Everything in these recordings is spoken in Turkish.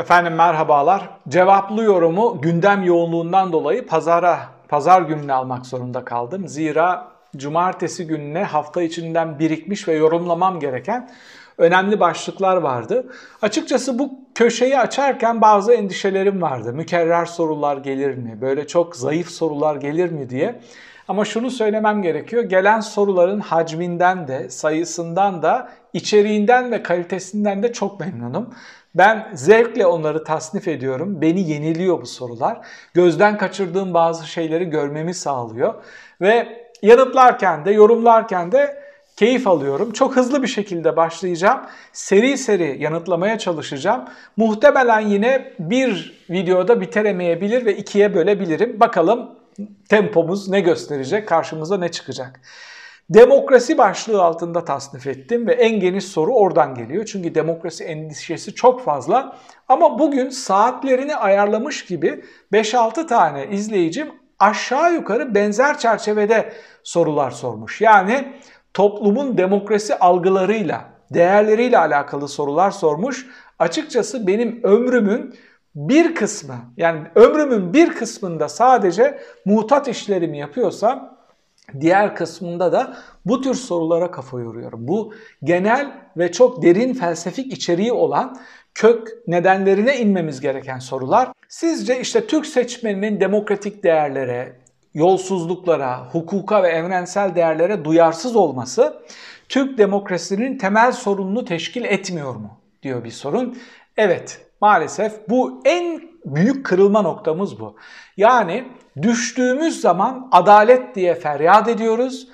Efendim merhabalar. Cevaplı yorumu gündem yoğunluğundan dolayı pazara, pazar gününe almak zorunda kaldım. Zira cumartesi gününe hafta içinden birikmiş ve yorumlamam gereken önemli başlıklar vardı. Açıkçası bu köşeyi açarken bazı endişelerim vardı. Mükerrer sorular gelir mi? Böyle çok zayıf sorular gelir mi diye. Ama şunu söylemem gerekiyor. Gelen soruların hacminden de, sayısından da, içeriğinden ve kalitesinden de çok memnunum. Ben zevkle onları tasnif ediyorum. Beni yeniliyor bu sorular. Gözden kaçırdığım bazı şeyleri görmemi sağlıyor. Ve yanıtlarken de, yorumlarken de keyif alıyorum. Çok hızlı bir şekilde başlayacağım. Seri seri yanıtlamaya çalışacağım. Muhtemelen yine bir videoda bitiremeyebilir ve ikiye bölebilirim. Bakalım tempomuz ne gösterecek, karşımıza ne çıkacak. Demokrasi başlığı altında tasnif ettim ve en geniş soru oradan geliyor. Çünkü demokrasi endişesi çok fazla. Ama bugün saatlerini ayarlamış gibi 5-6 tane izleyicim aşağı yukarı benzer çerçevede sorular sormuş. Yani toplumun demokrasi algılarıyla, değerleriyle alakalı sorular sormuş. Açıkçası benim ömrümün bir kısmı yani ömrümün bir kısmında sadece muhtat işlerimi yapıyorsam diğer kısmında da bu tür sorulara kafa yoruyorum. Bu genel ve çok derin felsefik içeriği olan kök nedenlerine inmemiz gereken sorular. Sizce işte Türk seçmeninin demokratik değerlere, yolsuzluklara, hukuka ve evrensel değerlere duyarsız olması Türk demokrasinin temel sorununu teşkil etmiyor mu diyor bir sorun. Evet, maalesef bu en büyük kırılma noktamız bu. Yani düştüğümüz zaman adalet diye feryat ediyoruz.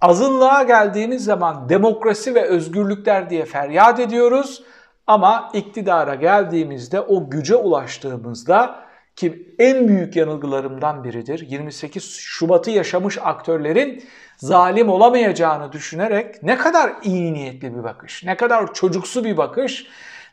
Azınlığa geldiğimiz zaman demokrasi ve özgürlükler diye feryat ediyoruz. Ama iktidara geldiğimizde o güce ulaştığımızda ki en büyük yanılgılarımdan biridir. 28 Şubat'ı yaşamış aktörlerin zalim olamayacağını düşünerek ne kadar iyi niyetli bir bakış, ne kadar çocuksu bir bakış,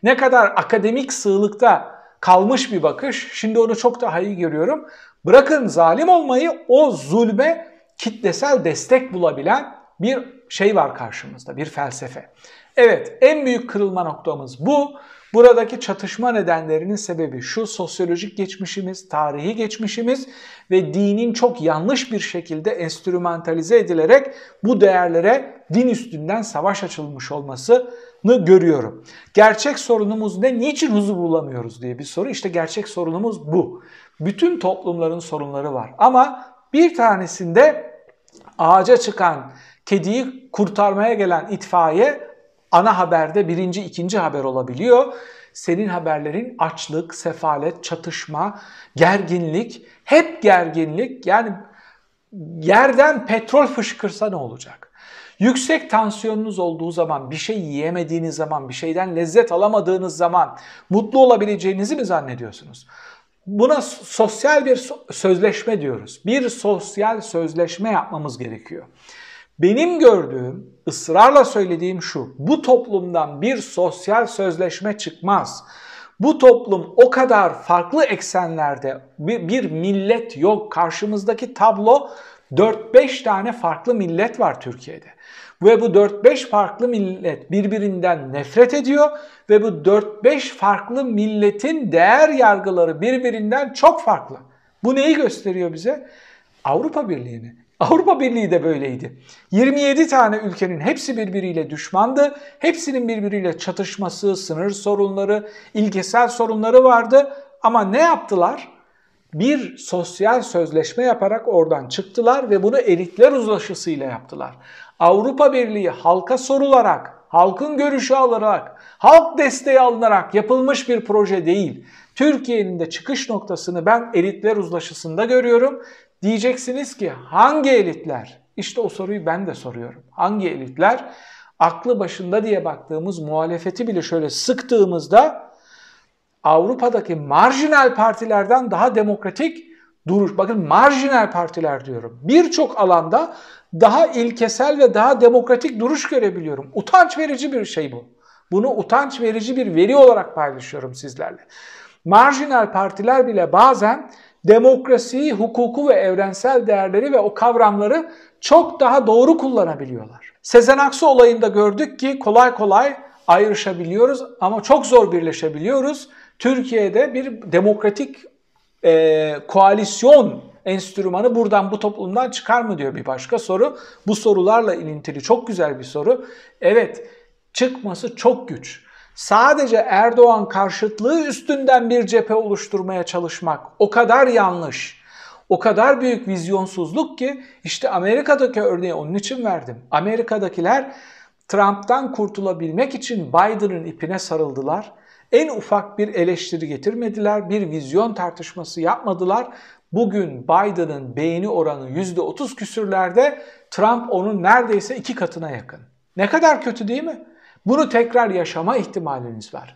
ne kadar akademik sığlıkta kalmış bir bakış. Şimdi onu çok daha iyi görüyorum. Bırakın zalim olmayı o zulme kitlesel destek bulabilen bir şey var karşımızda, bir felsefe. Evet, en büyük kırılma noktamız bu. Buradaki çatışma nedenlerinin sebebi şu sosyolojik geçmişimiz, tarihi geçmişimiz ve dinin çok yanlış bir şekilde enstrümantalize edilerek bu değerlere din üstünden savaş açılmış olmasını görüyorum. Gerçek sorunumuz ne? Niçin huzur bulamıyoruz diye bir soru. İşte gerçek sorunumuz bu. Bütün toplumların sorunları var ama bir tanesinde ağaca çıkan kediyi kurtarmaya gelen itfaiye ana haberde birinci, ikinci haber olabiliyor. Senin haberlerin açlık, sefalet, çatışma, gerginlik, hep gerginlik. Yani yerden petrol fışkırsa ne olacak? Yüksek tansiyonunuz olduğu zaman, bir şey yiyemediğiniz zaman, bir şeyden lezzet alamadığınız zaman mutlu olabileceğinizi mi zannediyorsunuz? Buna sosyal bir sözleşme diyoruz. Bir sosyal sözleşme yapmamız gerekiyor. Benim gördüğüm, ısrarla söylediğim şu. Bu toplumdan bir sosyal sözleşme çıkmaz. Bu toplum o kadar farklı eksenlerde bir, millet yok. Karşımızdaki tablo 4-5 tane farklı millet var Türkiye'de. Ve bu 4-5 farklı millet birbirinden nefret ediyor ve bu 4-5 farklı milletin değer yargıları birbirinden çok farklı. Bu neyi gösteriyor bize? Avrupa Birliği'ni. Avrupa Birliği de böyleydi. 27 tane ülkenin hepsi birbiriyle düşmandı. Hepsinin birbiriyle çatışması, sınır sorunları, ilkesel sorunları vardı. Ama ne yaptılar? Bir sosyal sözleşme yaparak oradan çıktılar ve bunu elitler uzlaşısıyla yaptılar. Avrupa Birliği halka sorularak, halkın görüşü alarak, halk desteği alınarak yapılmış bir proje değil. Türkiye'nin de çıkış noktasını ben elitler uzlaşısında görüyorum Diyeceksiniz ki hangi elitler? İşte o soruyu ben de soruyorum. Hangi elitler? Aklı başında diye baktığımız muhalefeti bile şöyle sıktığımızda Avrupa'daki marjinal partilerden daha demokratik duruş. Bakın marjinal partiler diyorum. Birçok alanda daha ilkesel ve daha demokratik duruş görebiliyorum. Utanç verici bir şey bu. Bunu utanç verici bir veri olarak paylaşıyorum sizlerle. Marjinal partiler bile bazen demokrasiyi, hukuku ve evrensel değerleri ve o kavramları çok daha doğru kullanabiliyorlar. Sezen Aksu olayında gördük ki kolay kolay ayrışabiliyoruz ama çok zor birleşebiliyoruz. Türkiye'de bir demokratik e, koalisyon enstrümanı buradan bu toplumdan çıkar mı diyor bir başka soru. Bu sorularla ilintili çok güzel bir soru. Evet çıkması çok güç. Sadece Erdoğan karşıtlığı üstünden bir cephe oluşturmaya çalışmak o kadar yanlış. O kadar büyük vizyonsuzluk ki işte Amerika'daki örneği onun için verdim. Amerika'dakiler Trump'tan kurtulabilmek için Biden'ın ipine sarıldılar. En ufak bir eleştiri getirmediler, bir vizyon tartışması yapmadılar. Bugün Biden'ın beğeni oranı %30 küsürlerde, Trump onun neredeyse iki katına yakın. Ne kadar kötü değil mi? Bunu tekrar yaşama ihtimaliniz var.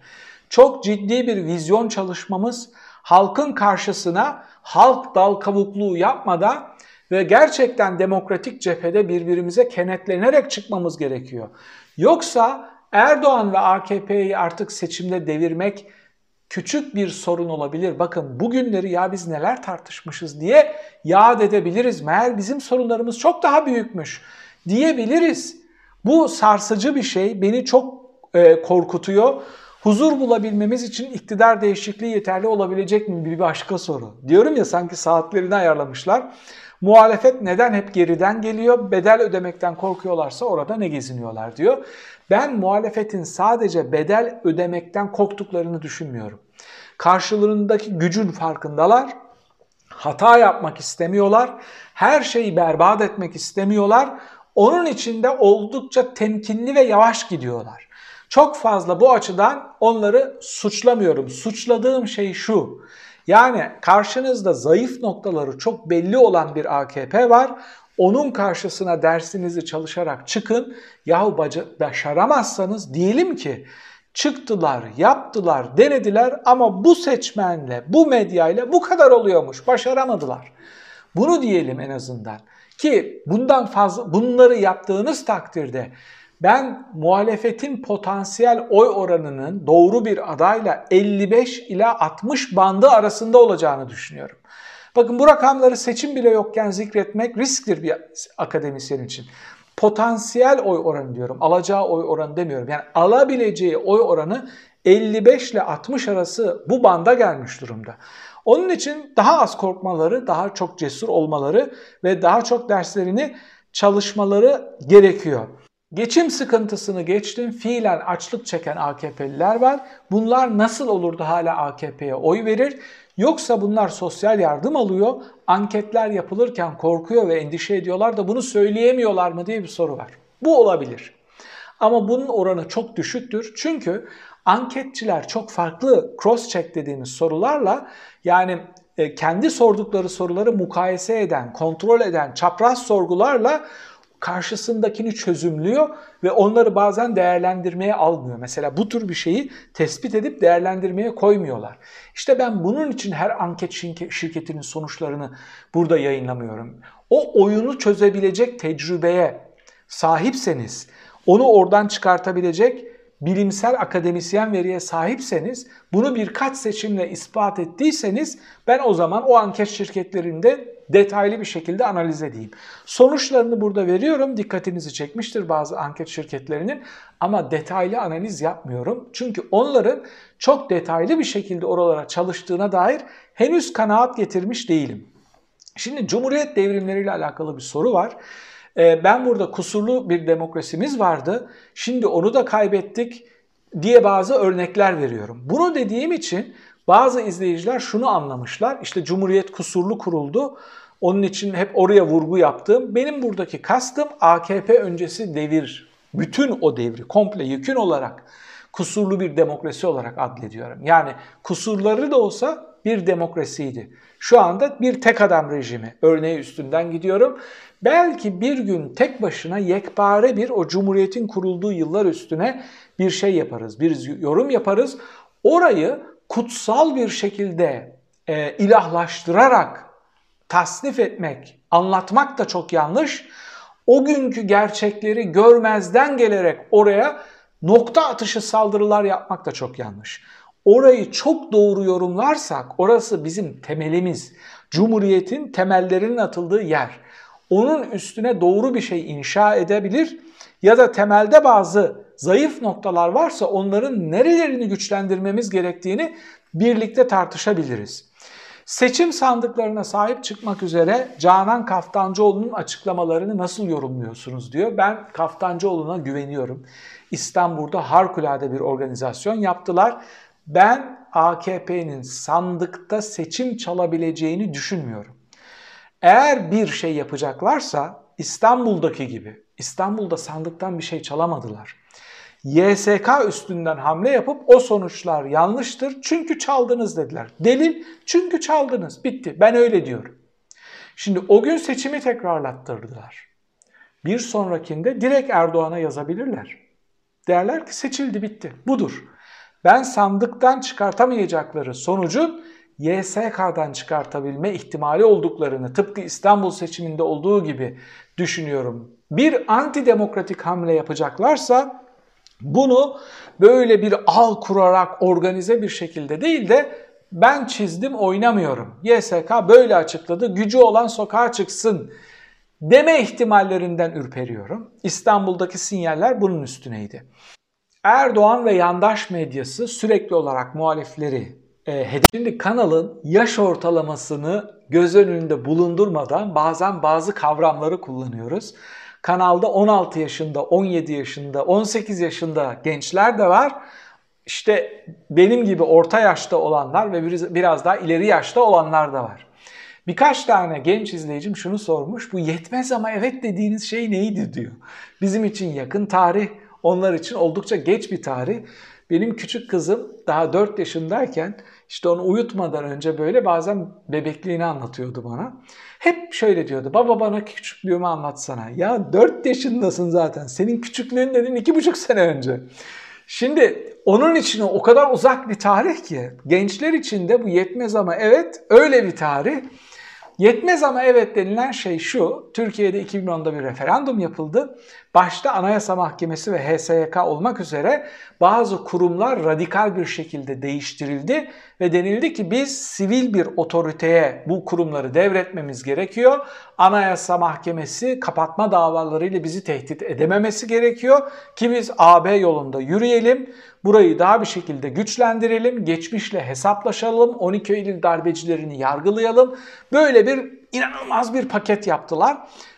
Çok ciddi bir vizyon çalışmamız, halkın karşısına halk dal kavukluğu yapmadan ve gerçekten demokratik cephede birbirimize kenetlenerek çıkmamız gerekiyor. Yoksa Erdoğan ve AKP'yi artık seçimde devirmek küçük bir sorun olabilir. Bakın bugünleri ya biz neler tartışmışız diye yad edebiliriz. Meğer bizim sorunlarımız çok daha büyükmüş diyebiliriz. Bu sarsıcı bir şey. Beni çok e, korkutuyor. Huzur bulabilmemiz için iktidar değişikliği yeterli olabilecek mi bir başka soru. Diyorum ya sanki saatlerini ayarlamışlar. Muhalefet neden hep geriden geliyor? Bedel ödemekten korkuyorlarsa orada ne geziniyorlar diyor. Ben muhalefetin sadece bedel ödemekten korktuklarını düşünmüyorum. Karşılarındaki gücün farkındalar. Hata yapmak istemiyorlar. Her şeyi berbat etmek istemiyorlar. Onun için de oldukça temkinli ve yavaş gidiyorlar. Çok fazla bu açıdan onları suçlamıyorum. Suçladığım şey şu. Yani karşınızda zayıf noktaları çok belli olan bir AKP var. Onun karşısına dersinizi çalışarak çıkın. Yahu başaramazsanız diyelim ki çıktılar, yaptılar, denediler ama bu seçmenle, bu medyayla bu kadar oluyormuş. Başaramadılar. Bunu diyelim en azından. Ki bundan fazla bunları yaptığınız takdirde ben muhalefetin potansiyel oy oranının doğru bir adayla 55 ila 60 bandı arasında olacağını düşünüyorum. Bakın bu rakamları seçim bile yokken zikretmek risktir bir akademisyen için. Potansiyel oy oranı diyorum. Alacağı oy oranı demiyorum. Yani alabileceği oy oranı 55 ile 60 arası bu banda gelmiş durumda. Onun için daha az korkmaları, daha çok cesur olmaları ve daha çok derslerini çalışmaları gerekiyor. Geçim sıkıntısını geçtim. Fiilen açlık çeken AKP'liler var. Bunlar nasıl olurdu hala AKP'ye oy verir? Yoksa bunlar sosyal yardım alıyor, anketler yapılırken korkuyor ve endişe ediyorlar da bunu söyleyemiyorlar mı diye bir soru var. Bu olabilir. Ama bunun oranı çok düşüktür. Çünkü anketçiler çok farklı cross-check dediğimiz sorularla yani e, kendi sordukları soruları mukayese eden, kontrol eden çapraz sorgularla karşısındakini çözümlüyor ve onları bazen değerlendirmeye almıyor. Mesela bu tür bir şeyi tespit edip değerlendirmeye koymuyorlar. İşte ben bunun için her anket şirketinin sonuçlarını burada yayınlamıyorum. O oyunu çözebilecek tecrübeye sahipseniz, onu oradan çıkartabilecek bilimsel akademisyen veriye sahipseniz, bunu birkaç seçimle ispat ettiyseniz ben o zaman o anket şirketlerinde detaylı bir şekilde analiz edeyim. Sonuçlarını burada veriyorum. Dikkatinizi çekmiştir bazı anket şirketlerinin ama detaylı analiz yapmıyorum. Çünkü onların çok detaylı bir şekilde oralara çalıştığına dair henüz kanaat getirmiş değilim. Şimdi Cumhuriyet devrimleriyle alakalı bir soru var. Ee, ben burada kusurlu bir demokrasimiz vardı. Şimdi onu da kaybettik diye bazı örnekler veriyorum. Bunu dediğim için bazı izleyiciler şunu anlamışlar. İşte Cumhuriyet kusurlu kuruldu. Onun için hep oraya vurgu yaptım. Benim buradaki kastım AKP öncesi devir. Bütün o devri komple yükün olarak kusurlu bir demokrasi olarak adlediyorum. Yani kusurları da olsa bir demokrasiydi. Şu anda bir tek adam rejimi örneği üstünden gidiyorum. Belki bir gün tek başına yekpare bir o cumhuriyetin kurulduğu yıllar üstüne bir şey yaparız, bir yorum yaparız. Orayı kutsal bir şekilde e, ilahlaştırarak tasnif etmek, anlatmak da çok yanlış. O günkü gerçekleri görmezden gelerek oraya nokta atışı saldırılar yapmak da çok yanlış. Orayı çok doğru yorumlarsak orası bizim temelimiz. Cumhuriyetin temellerinin atıldığı yer. Onun üstüne doğru bir şey inşa edebilir ya da temelde bazı zayıf noktalar varsa onların nerelerini güçlendirmemiz gerektiğini birlikte tartışabiliriz. Seçim sandıklarına sahip çıkmak üzere Canan Kaftancıoğlu'nun açıklamalarını nasıl yorumluyorsunuz diyor. Ben Kaftancıoğlu'na güveniyorum. İstanbul'da harikulade bir organizasyon yaptılar. Ben AKP'nin sandıkta seçim çalabileceğini düşünmüyorum. Eğer bir şey yapacaklarsa İstanbul'daki gibi, İstanbul'da sandıktan bir şey çalamadılar. YSK üstünden hamle yapıp o sonuçlar yanlıştır çünkü çaldınız dediler. Delil çünkü çaldınız. Bitti. Ben öyle diyorum. Şimdi o gün seçimi tekrarlattırdılar. Bir sonrakinde direkt Erdoğan'a yazabilirler. Derler ki seçildi bitti. Budur. Ben sandıktan çıkartamayacakları sonucun YSK'dan çıkartabilme ihtimali olduklarını tıpkı İstanbul seçiminde olduğu gibi düşünüyorum. Bir antidemokratik hamle yapacaklarsa bunu böyle bir al kurarak organize bir şekilde değil de ben çizdim oynamıyorum. YSK böyle açıkladı. Gücü olan sokağa çıksın deme ihtimallerinden ürperiyorum. İstanbul'daki sinyaller bunun üstüneydi. Erdoğan ve yandaş medyası sürekli olarak muhalifleri e, Şimdi kanalın yaş ortalamasını göz önünde bulundurmadan bazen bazı kavramları kullanıyoruz. Kanalda 16 yaşında, 17 yaşında, 18 yaşında gençler de var. İşte benim gibi orta yaşta olanlar ve biraz daha ileri yaşta olanlar da var. Birkaç tane genç izleyicim şunu sormuş. Bu yetmez ama evet dediğiniz şey neydi diyor. Bizim için yakın tarih, onlar için oldukça geç bir tarih. Benim küçük kızım daha 4 yaşındayken işte onu uyutmadan önce böyle bazen bebekliğini anlatıyordu bana. Hep şöyle diyordu. Baba bana küçüklüğümü anlatsana. Ya 4 yaşındasın zaten. Senin küçüklüğün dedin 2,5 sene önce. Şimdi onun için o kadar uzak bir tarih ki gençler için de bu yetmez ama evet öyle bir tarih. Yetmez ama evet denilen şey şu, Türkiye'de 2010'da bir referandum yapıldı. Başta Anayasa Mahkemesi ve HSYK olmak üzere bazı kurumlar radikal bir şekilde değiştirildi ve denildi ki biz sivil bir otoriteye bu kurumları devretmemiz gerekiyor. Anayasa Mahkemesi kapatma davalarıyla bizi tehdit edememesi gerekiyor ki biz AB yolunda yürüyelim. Burayı daha bir şekilde güçlendirelim, geçmişle hesaplaşalım, 12 Eylül darbecilerini yargılayalım. Böyle bir inanılmaz bir paket yaptılar.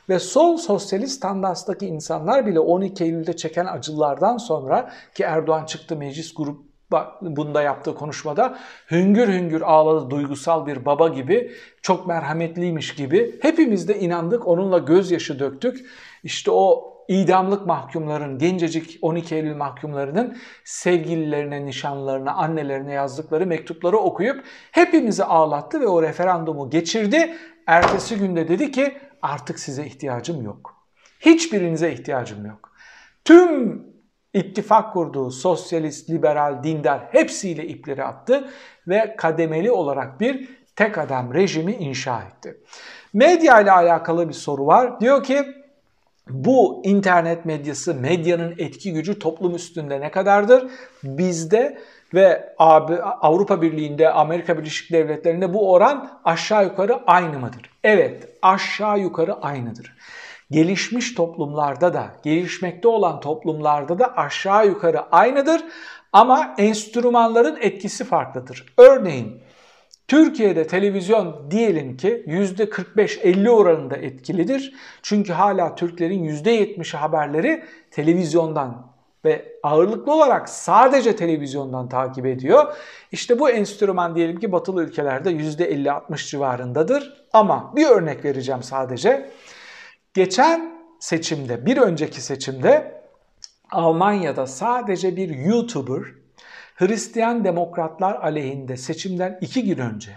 Ve sol sosyalist standarttaki insanlar bile 12 Eylül'de çeken acılardan sonra ki Erdoğan çıktı meclis grup bunda yaptığı konuşmada hüngür hüngür ağladı duygusal bir baba gibi, çok merhametliymiş gibi. Hepimiz de inandık, onunla gözyaşı döktük. İşte o idamlık mahkumların, gencecik 12 Eylül mahkumlarının sevgililerine, nişanlarına, annelerine yazdıkları mektupları okuyup hepimizi ağlattı ve o referandumu geçirdi. Ertesi günde dedi ki artık size ihtiyacım yok. Hiçbirinize ihtiyacım yok. Tüm ittifak kurduğu sosyalist, liberal, dindar hepsiyle ipleri attı ve kademeli olarak bir tek adam rejimi inşa etti. Medya ile alakalı bir soru var. Diyor ki bu internet medyası, medyanın etki gücü toplum üstünde ne kadardır? Bizde ve Avrupa Birliği'nde, Amerika Birleşik Devletleri'nde bu oran aşağı yukarı aynı mıdır? Evet, aşağı yukarı aynıdır. Gelişmiş toplumlarda da, gelişmekte olan toplumlarda da aşağı yukarı aynıdır ama enstrümanların etkisi farklıdır. Örneğin Türkiye'de televizyon diyelim ki %45-50 oranında etkilidir. Çünkü hala Türklerin %70'i haberleri televizyondan ve ağırlıklı olarak sadece televizyondan takip ediyor. İşte bu enstrüman diyelim ki batılı ülkelerde %50-60 civarındadır. Ama bir örnek vereceğim sadece. Geçen seçimde, bir önceki seçimde Almanya'da sadece bir YouTuber Hristiyan demokratlar aleyhinde seçimden iki gün önce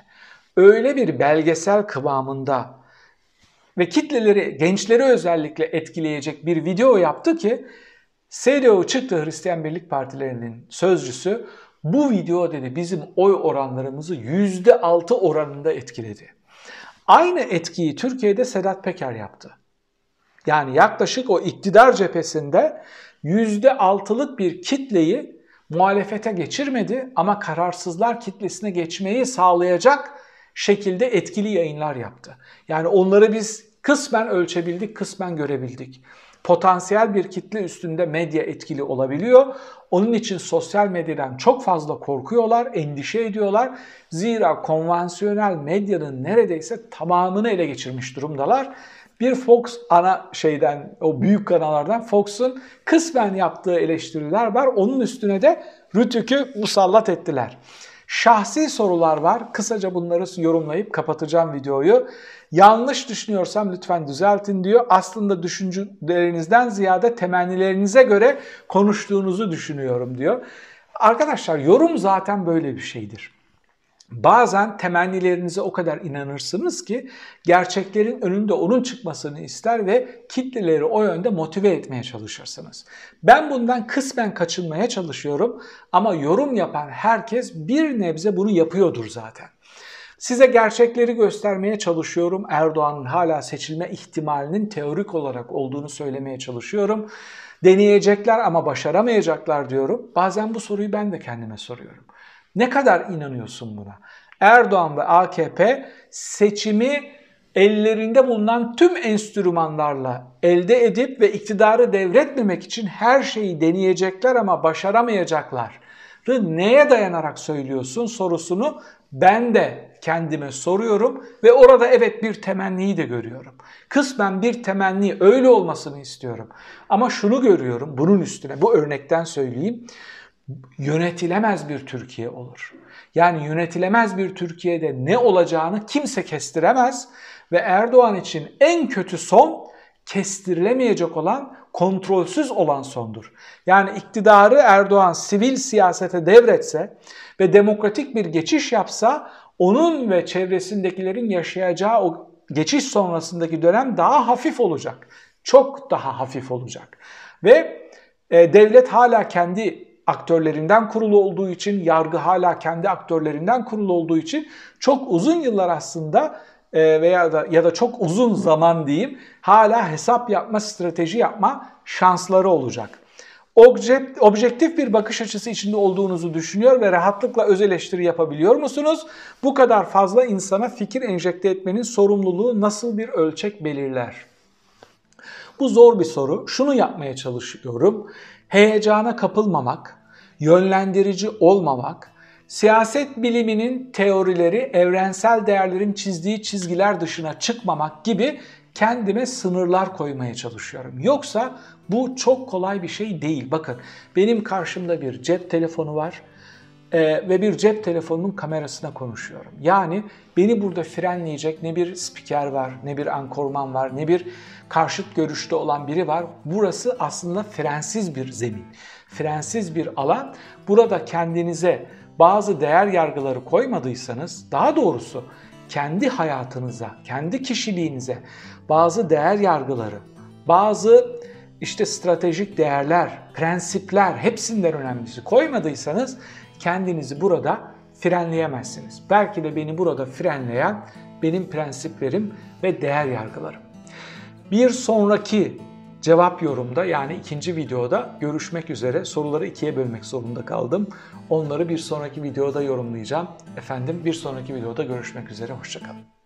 öyle bir belgesel kıvamında ve kitleleri, gençleri özellikle etkileyecek bir video yaptı ki CDU çıktı Hristiyan Birlik Partilerinin sözcüsü bu video dedi bizim oy oranlarımızı %6 oranında etkiledi. Aynı etkiyi Türkiye'de Sedat Peker yaptı. Yani yaklaşık o iktidar cephesinde %6'lık bir kitleyi muhalefete geçirmedi ama kararsızlar kitlesine geçmeyi sağlayacak şekilde etkili yayınlar yaptı. Yani onları biz kısmen ölçebildik, kısmen görebildik. potansiyel bir kitle üstünde medya etkili olabiliyor. Onun için sosyal medyadan çok fazla korkuyorlar, endişe ediyorlar. Zira konvansiyonel medyanın neredeyse tamamını ele geçirmiş durumdalar. Bir Fox ana şeyden, o büyük kanallardan Fox'un kısmen yaptığı eleştiriler var. Onun üstüne de Rütük'ü musallat ettiler. Şahsi sorular var. Kısaca bunları yorumlayıp kapatacağım videoyu. Yanlış düşünüyorsam lütfen düzeltin diyor. Aslında düşüncelerinizden ziyade temennilerinize göre konuştuğunuzu düşünüyorum diyor. Arkadaşlar yorum zaten böyle bir şeydir. Bazen temennilerinize o kadar inanırsınız ki gerçeklerin önünde onun çıkmasını ister ve kitleleri o yönde motive etmeye çalışırsınız. Ben bundan kısmen kaçınmaya çalışıyorum ama yorum yapan herkes bir nebze bunu yapıyordur zaten. Size gerçekleri göstermeye çalışıyorum. Erdoğan'ın hala seçilme ihtimalinin teorik olarak olduğunu söylemeye çalışıyorum. Deneyecekler ama başaramayacaklar diyorum. Bazen bu soruyu ben de kendime soruyorum. Ne kadar inanıyorsun buna? Erdoğan ve AKP seçimi ellerinde bulunan tüm enstrümanlarla elde edip ve iktidarı devretmemek için her şeyi deneyecekler ama başaramayacaklar. Neye dayanarak söylüyorsun sorusunu ben de kendime soruyorum ve orada evet bir temenniyi de görüyorum. Kısmen bir temenni öyle olmasını istiyorum. Ama şunu görüyorum bunun üstüne bu örnekten söyleyeyim yönetilemez bir Türkiye olur. Yani yönetilemez bir Türkiye'de ne olacağını kimse kestiremez ve Erdoğan için en kötü son kestirilemeyecek olan, kontrolsüz olan sondur. Yani iktidarı Erdoğan sivil siyasete devretse ve demokratik bir geçiş yapsa onun ve çevresindekilerin yaşayacağı o geçiş sonrasındaki dönem daha hafif olacak. Çok daha hafif olacak. Ve e, devlet hala kendi aktörlerinden kurulu olduğu için, yargı hala kendi aktörlerinden kurulu olduğu için çok uzun yıllar aslında e, veya da ya da çok uzun zaman diyeyim hala hesap yapma, strateji yapma şansları olacak. Objektif bir bakış açısı içinde olduğunuzu düşünüyor ve rahatlıkla öz eleştiri yapabiliyor musunuz? Bu kadar fazla insana fikir enjekte etmenin sorumluluğu nasıl bir ölçek belirler? Bu zor bir soru. Şunu yapmaya çalışıyorum. Heyecana kapılmamak, yönlendirici olmamak, siyaset biliminin teorileri evrensel değerlerin çizdiği çizgiler dışına çıkmamak gibi kendime sınırlar koymaya çalışıyorum. Yoksa bu çok kolay bir şey değil. Bakın benim karşımda bir cep telefonu var e, ve bir cep telefonunun kamerasına konuşuyorum. Yani beni burada frenleyecek ne bir spiker var, ne bir ankorman var, ne bir karşıt görüşte olan biri var. Burası aslında frensiz bir zemin frensiz bir alan. Burada kendinize bazı değer yargıları koymadıysanız, daha doğrusu kendi hayatınıza, kendi kişiliğinize bazı değer yargıları, bazı işte stratejik değerler, prensipler hepsinden önemlisi koymadıysanız kendinizi burada frenleyemezsiniz. Belki de beni burada frenleyen benim prensiplerim ve değer yargılarım. Bir sonraki Cevap yorumda yani ikinci videoda görüşmek üzere. Soruları ikiye bölmek zorunda kaldım. Onları bir sonraki videoda yorumlayacağım. Efendim bir sonraki videoda görüşmek üzere. Hoşçakalın.